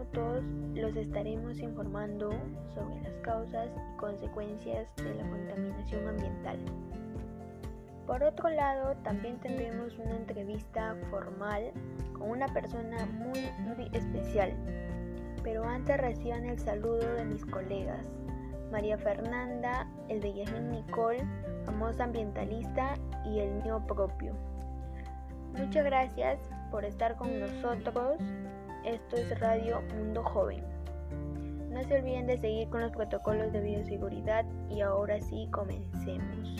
minutos los estaremos informando sobre las causas y consecuencias de la contaminación ambiental. Por otro lado, también tendremos una entrevista formal con una persona muy, muy especial. Pero antes reciban el saludo de mis colegas, María Fernanda, el de Yasmin Nicole, famosa ambientalista, y el mío propio. Muchas gracias por estar con nosotros. Esto es Radio Mundo Joven. No se olviden de seguir con los protocolos de bioseguridad y ahora sí comencemos.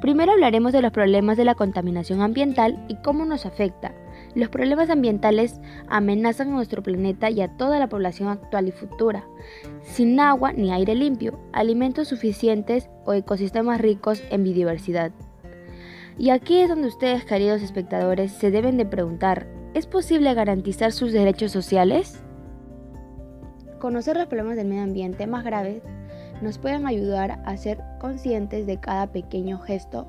Primero hablaremos de los problemas de la contaminación ambiental y cómo nos afecta. Los problemas ambientales amenazan a nuestro planeta y a toda la población actual y futura. Sin agua ni aire limpio, alimentos suficientes o ecosistemas ricos en biodiversidad. Y aquí es donde ustedes, queridos espectadores, se deben de preguntar, ¿es posible garantizar sus derechos sociales? Conocer los problemas del medio ambiente más graves nos pueden ayudar a ser conscientes de cada pequeño gesto.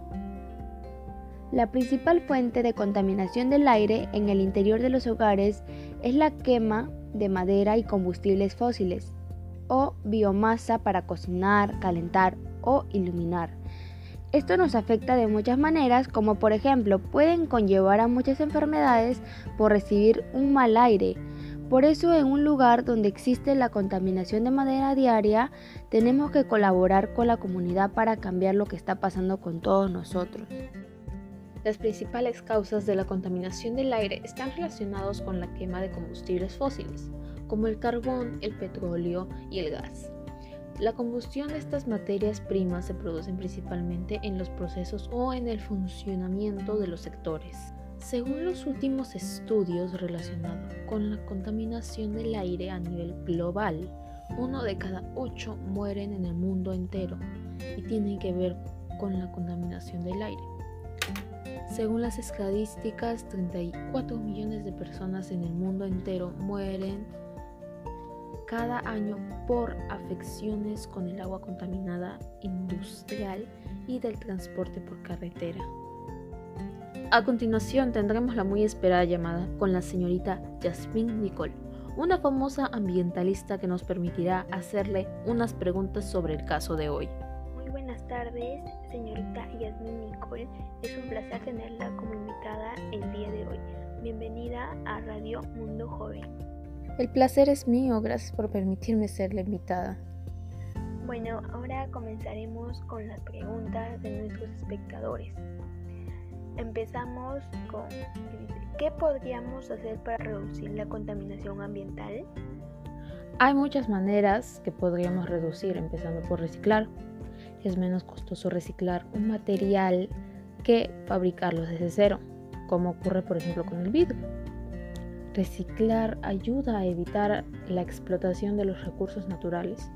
La principal fuente de contaminación del aire en el interior de los hogares es la quema de madera y combustibles fósiles o biomasa para cocinar, calentar o iluminar. Esto nos afecta de muchas maneras, como por ejemplo pueden conllevar a muchas enfermedades por recibir un mal aire. Por eso en un lugar donde existe la contaminación de madera diaria, tenemos que colaborar con la comunidad para cambiar lo que está pasando con todos nosotros. Las principales causas de la contaminación del aire están relacionados con la quema de combustibles fósiles, como el carbón, el petróleo y el gas. La combustión de estas materias primas se produce principalmente en los procesos o en el funcionamiento de los sectores. Según los últimos estudios relacionados con la contaminación del aire a nivel global, uno de cada ocho mueren en el mundo entero y tienen que ver con la contaminación del aire. Según las estadísticas, 34 millones de personas en el mundo entero mueren cada año por afecciones con el agua contaminada industrial y del transporte por carretera. A continuación tendremos la muy esperada llamada con la señorita Jasmine Nicole, una famosa ambientalista que nos permitirá hacerle unas preguntas sobre el caso de hoy. Muy buenas tardes, señorita Jasmine Nicole. Es un placer tenerla como invitada el día de hoy. Bienvenida a Radio Mundo Joven. El placer es mío, gracias por permitirme ser la invitada. Bueno, ahora comenzaremos con las preguntas de nuestros espectadores. Empezamos con, ¿qué podríamos hacer para reducir la contaminación ambiental? Hay muchas maneras que podríamos reducir, empezando por reciclar. Es menos costoso reciclar un material que fabricarlo desde cero, como ocurre por ejemplo con el vidrio. Reciclar ayuda a evitar la explotación de los recursos naturales.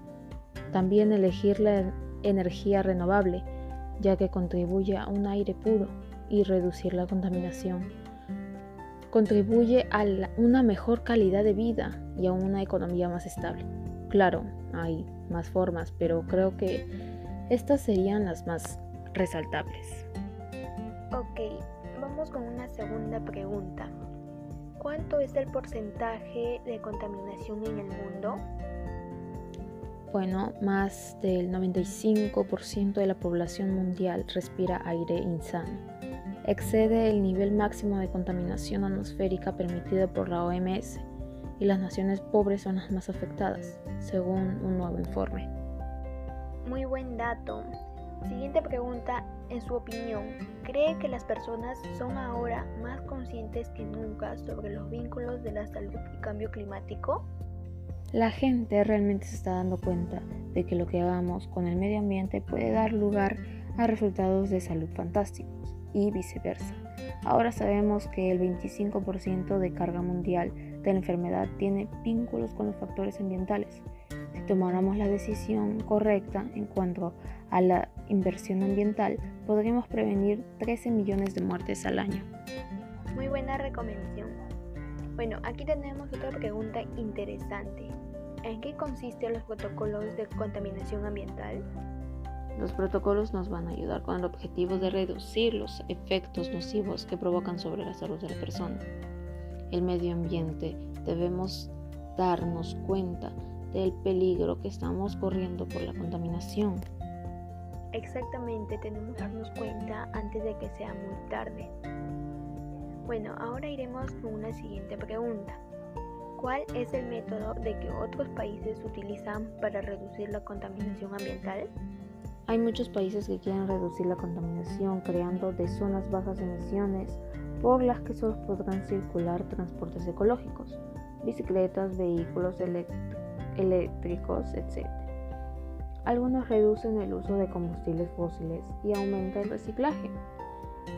También elegir la energía renovable, ya que contribuye a un aire puro y reducir la contaminación. Contribuye a una mejor calidad de vida y a una economía más estable. Claro, hay más formas, pero creo que estas serían las más resaltables. Ok, vamos con una segunda pregunta. ¿Cuánto es el porcentaje de contaminación en el mundo? Bueno, más del 95% de la población mundial respira aire insano. Excede el nivel máximo de contaminación atmosférica permitido por la OMS y las naciones pobres son las más afectadas, según un nuevo informe. Muy buen dato. Siguiente pregunta, en su opinión, ¿cree que las personas son ahora más conscientes que nunca sobre los vínculos de la salud y cambio climático? La gente realmente se está dando cuenta de que lo que hagamos con el medio ambiente puede dar lugar a resultados de salud fantásticos y viceversa. Ahora sabemos que el 25% de carga mundial de la enfermedad tiene vínculos con los factores ambientales. Tomáramos la decisión correcta en cuanto a la inversión ambiental, podríamos prevenir 13 millones de muertes al año. Muy buena recomendación. Bueno, aquí tenemos otra pregunta interesante. ¿En qué consisten los protocolos de contaminación ambiental? Los protocolos nos van a ayudar con el objetivo de reducir los efectos nocivos que provocan sobre la salud de la persona. El medio ambiente debemos darnos cuenta del peligro que estamos corriendo por la contaminación. Exactamente, tenemos que darnos cuenta antes de que sea muy tarde. Bueno, ahora iremos con una siguiente pregunta. ¿Cuál es el método de que otros países utilizan para reducir la contaminación ambiental? Hay muchos países que quieren reducir la contaminación creando de zonas bajas emisiones por las que solo podrán circular transportes ecológicos, bicicletas, vehículos eléctricos, etc. Algunos reducen el uso de combustibles fósiles y aumenta el reciclaje.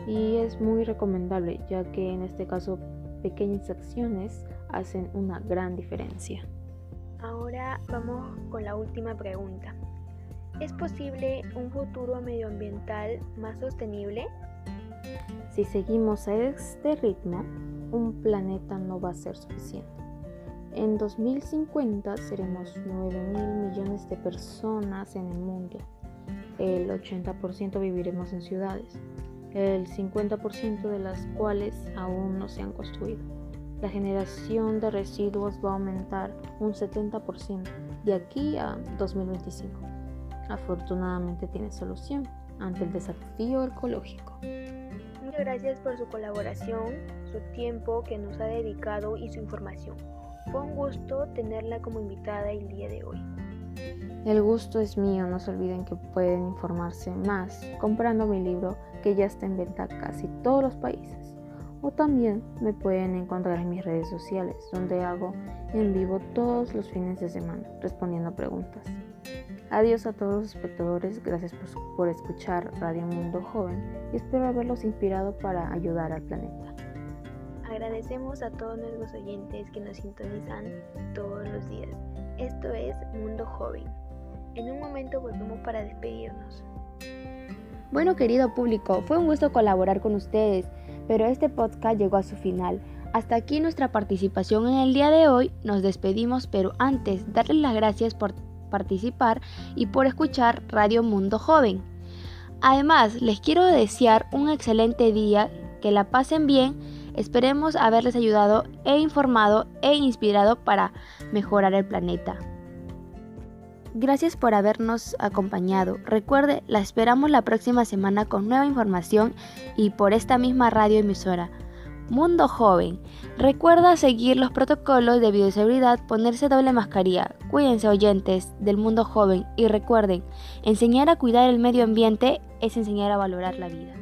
Y es muy recomendable ya que en este caso pequeñas acciones hacen una gran diferencia. Ahora vamos con la última pregunta. ¿Es posible un futuro medioambiental más sostenible? Si seguimos a este ritmo, un planeta no va a ser suficiente. En 2050 seremos 9 mil millones de personas en el mundo. El 80% viviremos en ciudades, el 50% de las cuales aún no se han construido. La generación de residuos va a aumentar un 70% de aquí a 2025. Afortunadamente tiene solución ante el desafío ecológico. Muchas gracias por su colaboración, su tiempo que nos ha dedicado y su información. Fue un gusto tenerla como invitada el día de hoy. El gusto es mío, no se olviden que pueden informarse más comprando mi libro que ya está en venta casi todos los países. O también me pueden encontrar en mis redes sociales, donde hago en vivo todos los fines de semana respondiendo preguntas. Adiós a todos los espectadores, gracias por, por escuchar Radio Mundo Joven y espero haberlos inspirado para ayudar al planeta. Agradecemos a todos nuestros oyentes que nos sintonizan todos los días. Esto es Mundo Joven. En un momento volvemos para despedirnos. Bueno, querido público, fue un gusto colaborar con ustedes, pero este podcast llegó a su final. Hasta aquí nuestra participación en el día de hoy. Nos despedimos, pero antes, darles las gracias por participar y por escuchar Radio Mundo Joven. Además, les quiero desear un excelente día, que la pasen bien Esperemos haberles ayudado e informado e inspirado para mejorar el planeta. Gracias por habernos acompañado. Recuerde, la esperamos la próxima semana con nueva información y por esta misma radio emisora. Mundo Joven. Recuerda seguir los protocolos de bioseguridad, ponerse doble mascarilla. Cuídense oyentes del mundo joven y recuerden, enseñar a cuidar el medio ambiente es enseñar a valorar la vida.